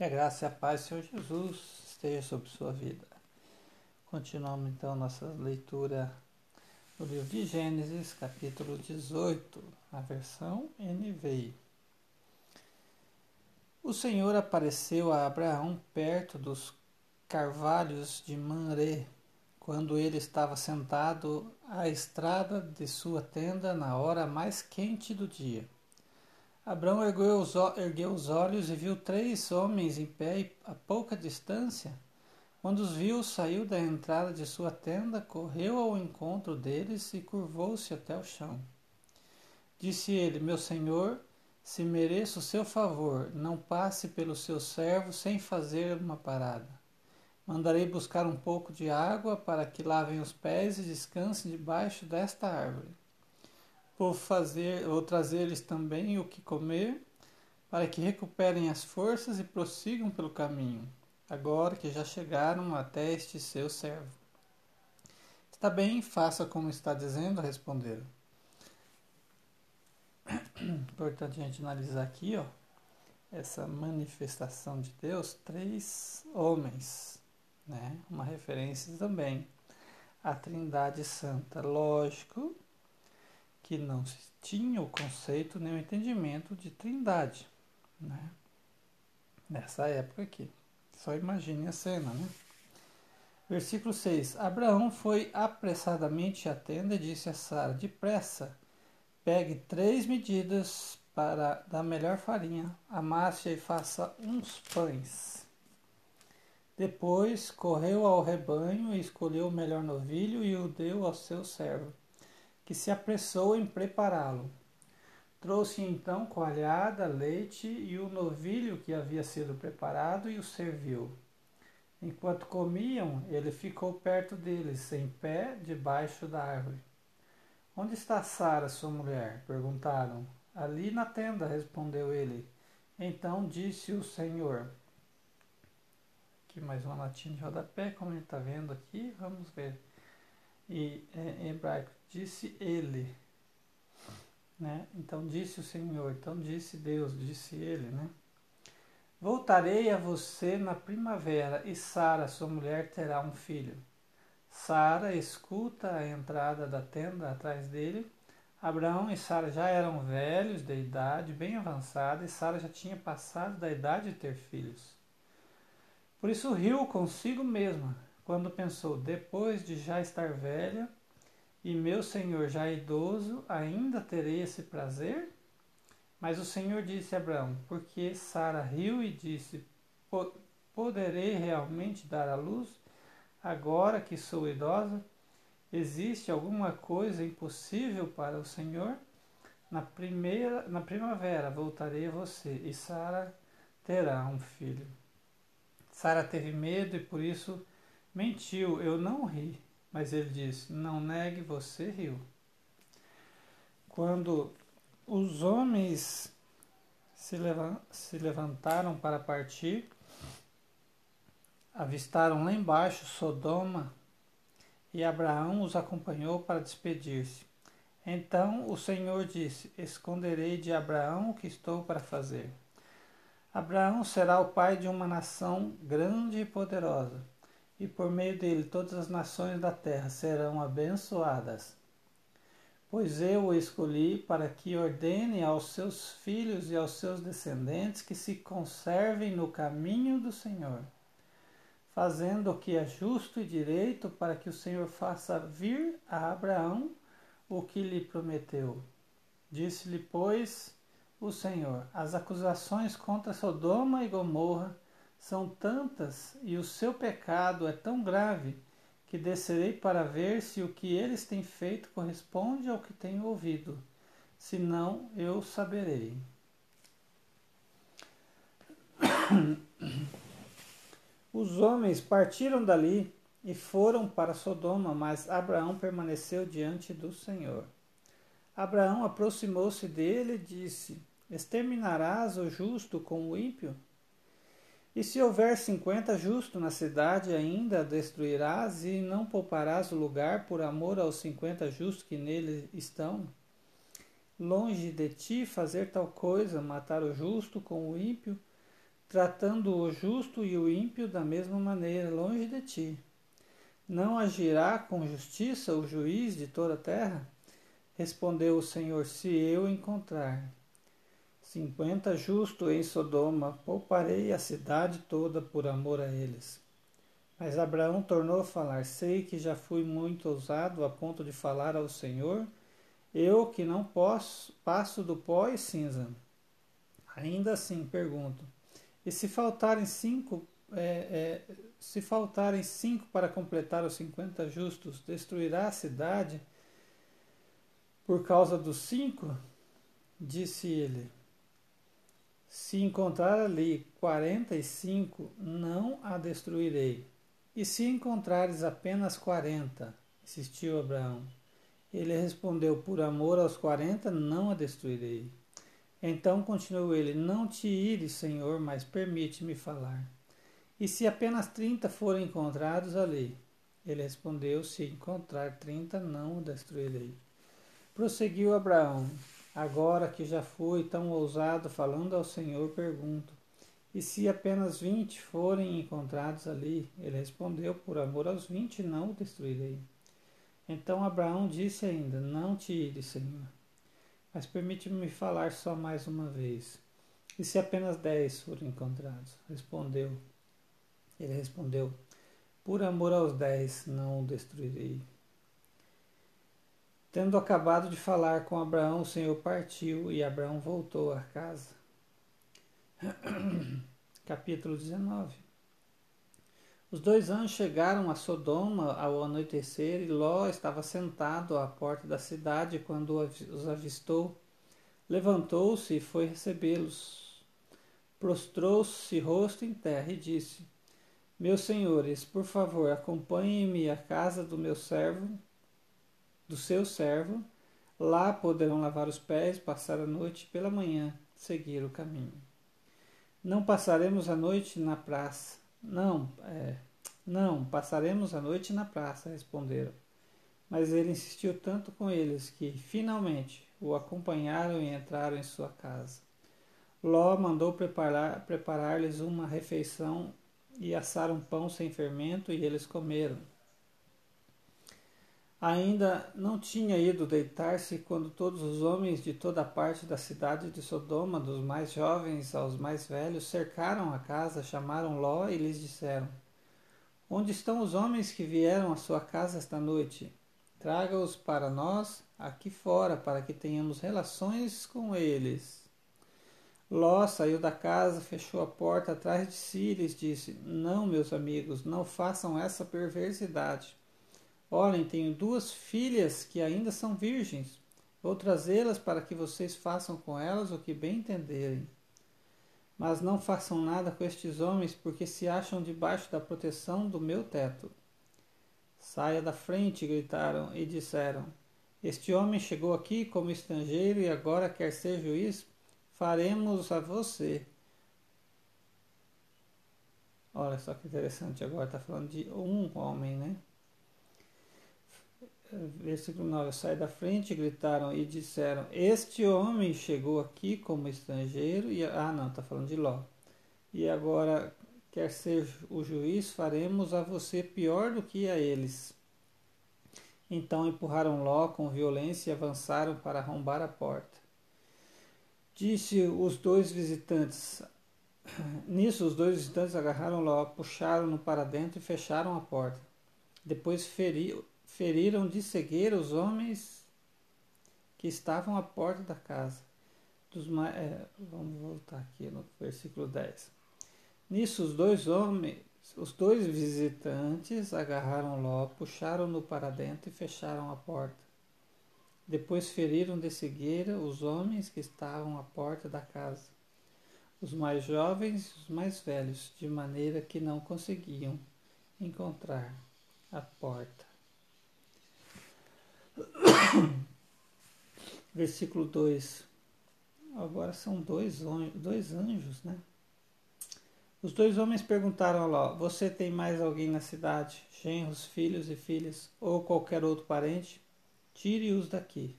Que a graça e a paz do Senhor Jesus esteja sobre sua vida. Continuamos então nossa leitura do livro de Gênesis, capítulo 18, a versão NVI. O Senhor apareceu a Abraão perto dos carvalhos de Manré, quando ele estava sentado à estrada de sua tenda na hora mais quente do dia. Abraão ergueu os, ergueu os olhos e viu três homens em pé a pouca distância. Quando os viu, saiu da entrada de sua tenda, correu ao encontro deles e curvou-se até o chão. Disse ele: Meu senhor, se mereço o seu favor, não passe pelo seu servo sem fazer uma parada. Mandarei buscar um pouco de água para que lavem os pés e descansem debaixo desta árvore. Vou fazer, vou trazer-lhes também o que comer, para que recuperem as forças e prossigam pelo caminho, agora que já chegaram até este seu servo. Está bem, faça como está dizendo, responderam. Importante a gente analisar aqui, ó, essa manifestação de Deus, três homens, né? Uma referência também à Trindade Santa. Lógico que não se tinha o conceito nem o entendimento de trindade, né? Nessa época aqui. Só imagine a cena, né? Versículo 6. Abraão foi apressadamente à tenda e disse a Sara: Depressa, pegue três medidas para da melhor farinha, amasse e faça uns pães. Depois correu ao rebanho e escolheu o melhor novilho e o deu ao seu servo que se apressou em prepará-lo. Trouxe então coalhada, leite e o novilho que havia sido preparado e o serviu. Enquanto comiam, ele ficou perto deles, em pé, debaixo da árvore. Onde está Sara, sua mulher? perguntaram. Ali na tenda, respondeu ele. Então disse o Senhor. Aqui mais uma latinha de rodapé, como gente está vendo aqui, vamos ver. E é, em hebraico, disse ele. Né? Então disse o Senhor, então disse Deus, disse ele, né? Voltarei a você na primavera e Sara, sua mulher, terá um filho. Sara escuta a entrada da tenda atrás dele. Abraão e Sara já eram velhos de idade bem avançada e Sara já tinha passado da idade de ter filhos. Por isso riu consigo mesma quando pensou: depois de já estar velha, e meu senhor já idoso, ainda terei esse prazer? Mas o Senhor disse a Abraão: Porque Sara riu e disse: Poderei realmente dar à luz agora que sou idosa? Existe alguma coisa impossível para o Senhor? Na primeira, na primavera voltarei a você e Sara terá um filho. Sara teve medo e por isso mentiu. Eu não ri. Mas ele disse: Não negue, você riu. Quando os homens se, se levantaram para partir, avistaram lá embaixo Sodoma e Abraão os acompanhou para despedir-se. Então o Senhor disse: Esconderei de Abraão o que estou para fazer. Abraão será o pai de uma nação grande e poderosa e por meio dele todas as nações da terra serão abençoadas. Pois eu o escolhi para que ordene aos seus filhos e aos seus descendentes que se conservem no caminho do Senhor, fazendo o que é justo e direito, para que o Senhor faça vir a Abraão o que lhe prometeu. Disse-lhe, pois, o Senhor: As acusações contra Sodoma e Gomorra são tantas e o seu pecado é tão grave que descerei para ver se o que eles têm feito corresponde ao que tenho ouvido. Se não, eu saberei. Os homens partiram dali e foram para Sodoma, mas Abraão permaneceu diante do Senhor. Abraão aproximou-se dele e disse: Exterminarás o justo com o ímpio? E se houver cinquenta justos na cidade, ainda destruirás e não pouparás o lugar por amor aos cinquenta justos que nele estão? Longe de ti fazer tal coisa, matar o justo com o ímpio, tratando o justo e o ímpio da mesma maneira, longe de ti. Não agirá com justiça o juiz de toda a terra? Respondeu o Senhor: Se eu encontrar cinquenta justos em Sodoma, pouparei a cidade toda por amor a eles. Mas Abraão tornou a falar: Sei que já fui muito ousado a ponto de falar ao Senhor, eu que não posso, passo do pó e cinza. Ainda assim, pergunto: e se faltarem cinco, é, é, se faltarem cinco para completar os cinquenta justos, destruirá a cidade por causa dos cinco? Disse ele. Se encontrar ali quarenta e cinco, não a destruirei. E se encontrares apenas quarenta? insistiu Abraão. Ele respondeu: Por amor aos quarenta, não a destruirei. Então continuou ele: Não te ires, Senhor, mas permite-me falar. E se apenas trinta forem encontrados ali? Ele respondeu: Se encontrar trinta, não o destruirei. Prosseguiu Abraão: Agora que já fui tão ousado falando ao Senhor, pergunto: E se apenas vinte forem encontrados ali? Ele respondeu: Por amor aos vinte, não o destruirei. Então Abraão disse ainda: Não te ires, Senhor mas permite-me falar só mais uma vez. E se apenas dez forem encontrados? Respondeu. Ele respondeu: Por amor aos dez não o destruirei. Tendo acabado de falar com Abraão, o Senhor partiu e Abraão voltou à casa. Capítulo 19 Os dois anjos chegaram a Sodoma ao anoitecer e Ló estava sentado à porta da cidade quando os avistou. Levantou-se e foi recebê-los. Prostrou-se rosto em terra e disse: Meus senhores, por favor, acompanhem-me à casa do meu servo, do seu servo. Lá poderão lavar os pés, passar a noite pela manhã, seguir o caminho. Não passaremos a noite na praça. Não, é, não, passaremos a noite na praça, responderam. Mas ele insistiu tanto com eles que, finalmente, o acompanharam e entraram em sua casa. Ló mandou preparar-lhes preparar uma refeição e assar um pão sem fermento, e eles comeram. Ainda não tinha ido deitar-se quando todos os homens de toda a parte da cidade de Sodoma, dos mais jovens aos mais velhos, cercaram a casa, chamaram Ló e lhes disseram: Onde estão os homens que vieram à sua casa esta noite? Traga-os para nós aqui fora, para que tenhamos relações com eles. Ló saiu da casa, fechou a porta atrás de si e lhes disse: Não, meus amigos, não façam essa perversidade. Olhem, tenho duas filhas que ainda são virgens. Vou trazê-las para que vocês façam com elas o que bem entenderem. Mas não façam nada com estes homens, porque se acham debaixo da proteção do meu teto. Saia da frente, gritaram e disseram: Este homem chegou aqui como estrangeiro e agora quer ser juiz? Faremos a você. Olha só que interessante, agora está falando de um homem, né? Versículo 9: Sai da frente, gritaram e disseram: Este homem chegou aqui como estrangeiro. E, ah, não, está falando de Ló. E agora quer ser o juiz, faremos a você pior do que a eles. Então empurraram Ló com violência e avançaram para arrombar a porta. Disse os dois visitantes. Nisso, os dois visitantes agarraram Ló, puxaram-no para dentro e fecharam a porta. Depois feri, feriram de cegueira os homens que estavam à porta da casa. Dos, é, vamos voltar aqui no versículo 10. Nisso, os dois homens, os dois visitantes agarraram Ló, puxaram-no para dentro e fecharam a porta. Depois feriram de cegueira os homens que estavam à porta da casa, os mais jovens e os mais velhos, de maneira que não conseguiam encontrar a porta. Versículo 2. Agora são dois, dois anjos, né? Os dois homens perguntaram a Ló: Você tem mais alguém na cidade, genros, filhos e filhas, ou qualquer outro parente? Tire-os daqui,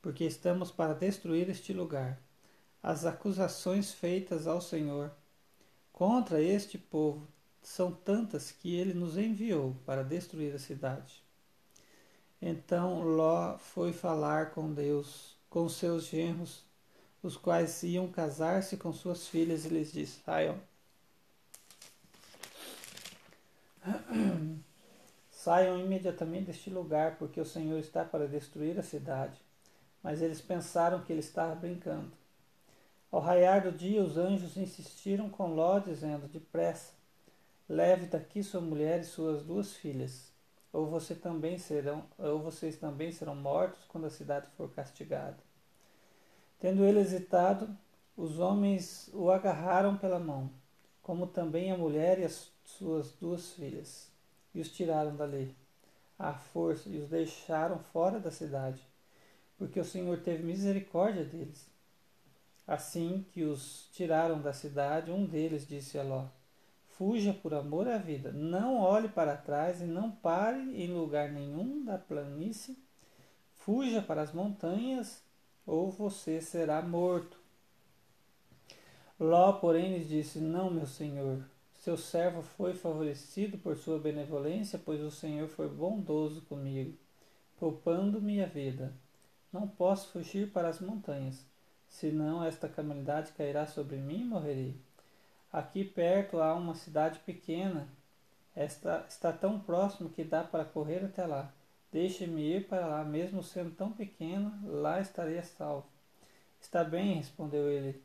porque estamos para destruir este lugar. As acusações feitas ao Senhor contra este povo são tantas que ele nos enviou para destruir a cidade. Então Ló foi falar com Deus, com seus genros, os quais iam casar-se com suas filhas, e lhes disse: Saiam. Saiam imediatamente deste lugar, porque o Senhor está para destruir a cidade. Mas eles pensaram que ele estava brincando. Ao raiar do dia, os anjos insistiram com Ló, dizendo: Depressa, leve daqui sua mulher e suas duas filhas ou você também serão, ou vocês também serão mortos quando a cidade for castigada. Tendo ele hesitado, os homens o agarraram pela mão, como também a mulher e as suas duas filhas, e os tiraram dali, à força, e os deixaram fora da cidade, porque o Senhor teve misericórdia deles. Assim que os tiraram da cidade, um deles disse a Ló: Fuja por amor à vida. Não olhe para trás e não pare em lugar nenhum da planície. Fuja para as montanhas ou você será morto. Ló, porém, lhes disse: Não, meu senhor. Seu servo foi favorecido por sua benevolência, pois o Senhor foi bondoso comigo, poupando-me a vida. Não posso fugir para as montanhas, senão esta calamidade cairá sobre mim e morrerei. Aqui perto há uma cidade pequena. Esta está tão próximo que dá para correr até lá. Deixe-me ir para lá, mesmo sendo tão pequeno, lá estarei salvo. Está bem, respondeu ele.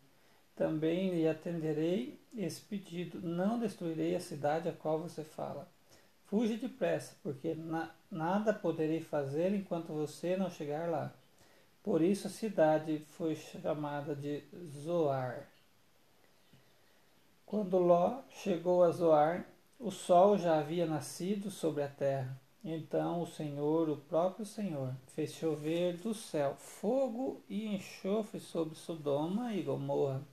Também lhe atenderei esse pedido. Não destruirei a cidade a qual você fala. Fuja depressa, porque na, nada poderei fazer enquanto você não chegar lá. Por isso a cidade foi chamada de Zoar. Quando Ló chegou a Zoar, o sol já havia nascido sobre a terra. Então o Senhor, o próprio Senhor, fez chover do céu fogo e enxofre sobre Sodoma e Gomorra.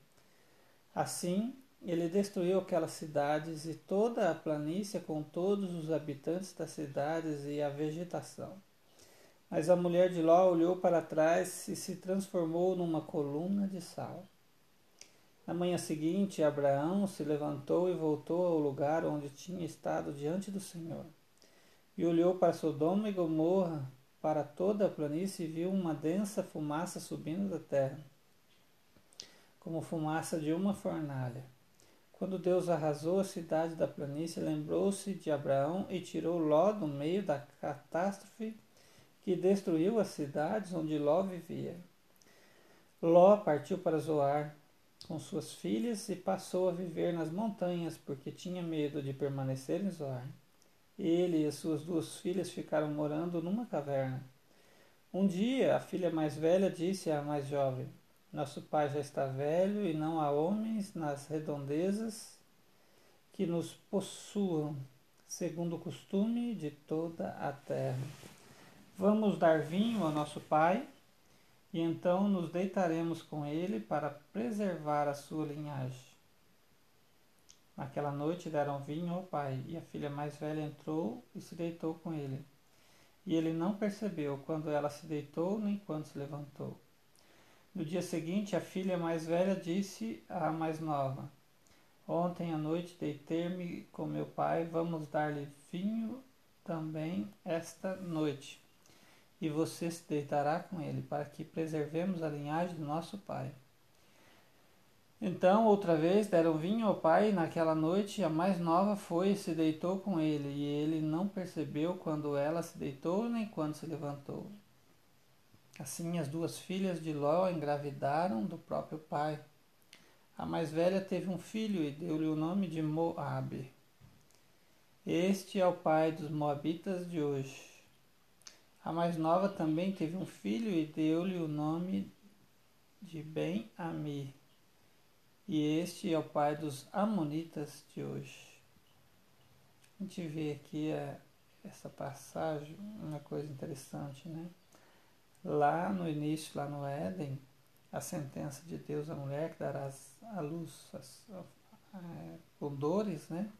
Assim, ele destruiu aquelas cidades e toda a planície com todos os habitantes das cidades e a vegetação. Mas a mulher de Ló olhou para trás e se transformou numa coluna de sal. Na manhã seguinte, Abraão se levantou e voltou ao lugar onde tinha estado diante do Senhor. E olhou para Sodoma e Gomorra, para toda a planície, e viu uma densa fumaça subindo da terra, como fumaça de uma fornalha. Quando Deus arrasou a cidade da planície, lembrou-se de Abraão e tirou Ló do meio da catástrofe que destruiu as cidades onde Ló vivia. Ló partiu para Zoar com suas filhas e passou a viver nas montanhas porque tinha medo de permanecer em Zoar. Ele e as suas duas filhas ficaram morando numa caverna. Um dia, a filha mais velha disse à mais jovem: Nosso pai já está velho e não há homens nas redondezas que nos possuam, segundo o costume de toda a terra. Vamos dar vinho ao nosso pai e então nos deitaremos com ele para preservar a sua linhagem. Naquela noite deram vinho ao pai, e a filha mais velha entrou e se deitou com ele. E ele não percebeu quando ela se deitou nem quando se levantou. No dia seguinte, a filha mais velha disse à mais nova: Ontem à noite deitei-me com meu pai, vamos dar-lhe vinho também esta noite e você se deitará com ele, para que preservemos a linhagem do nosso pai. Então, outra vez, deram vinho ao pai, e naquela noite a mais nova foi e se deitou com ele, e ele não percebeu quando ela se deitou, nem quando se levantou. Assim, as duas filhas de Ló engravidaram do próprio pai. A mais velha teve um filho e deu-lhe o nome de Moabe. Este é o pai dos Moabitas de hoje. A mais nova também teve um filho e deu-lhe o nome de Ben-Ami. E este é o pai dos Amonitas de hoje. A gente vê aqui a, essa passagem, uma coisa interessante, né? Lá no início, lá no Éden, a sentença de Deus à mulher que dará a luz as, a, com dores, né?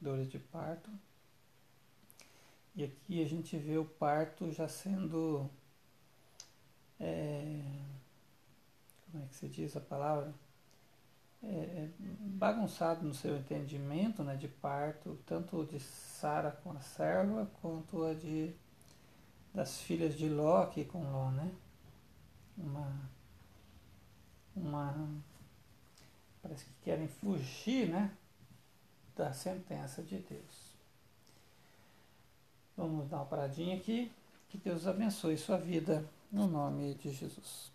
Dores de parto e aqui a gente vê o parto já sendo. É, como é que se diz a palavra? é, bagunçado no seu entendimento né, de parto, tanto de Sara com a serva, quanto a de das filhas de Loki com Ló, né? Uma, uma parece que querem fugir, né, da sentença de Deus. Vamos dar uma paradinha aqui. Que Deus abençoe sua vida no nome de Jesus.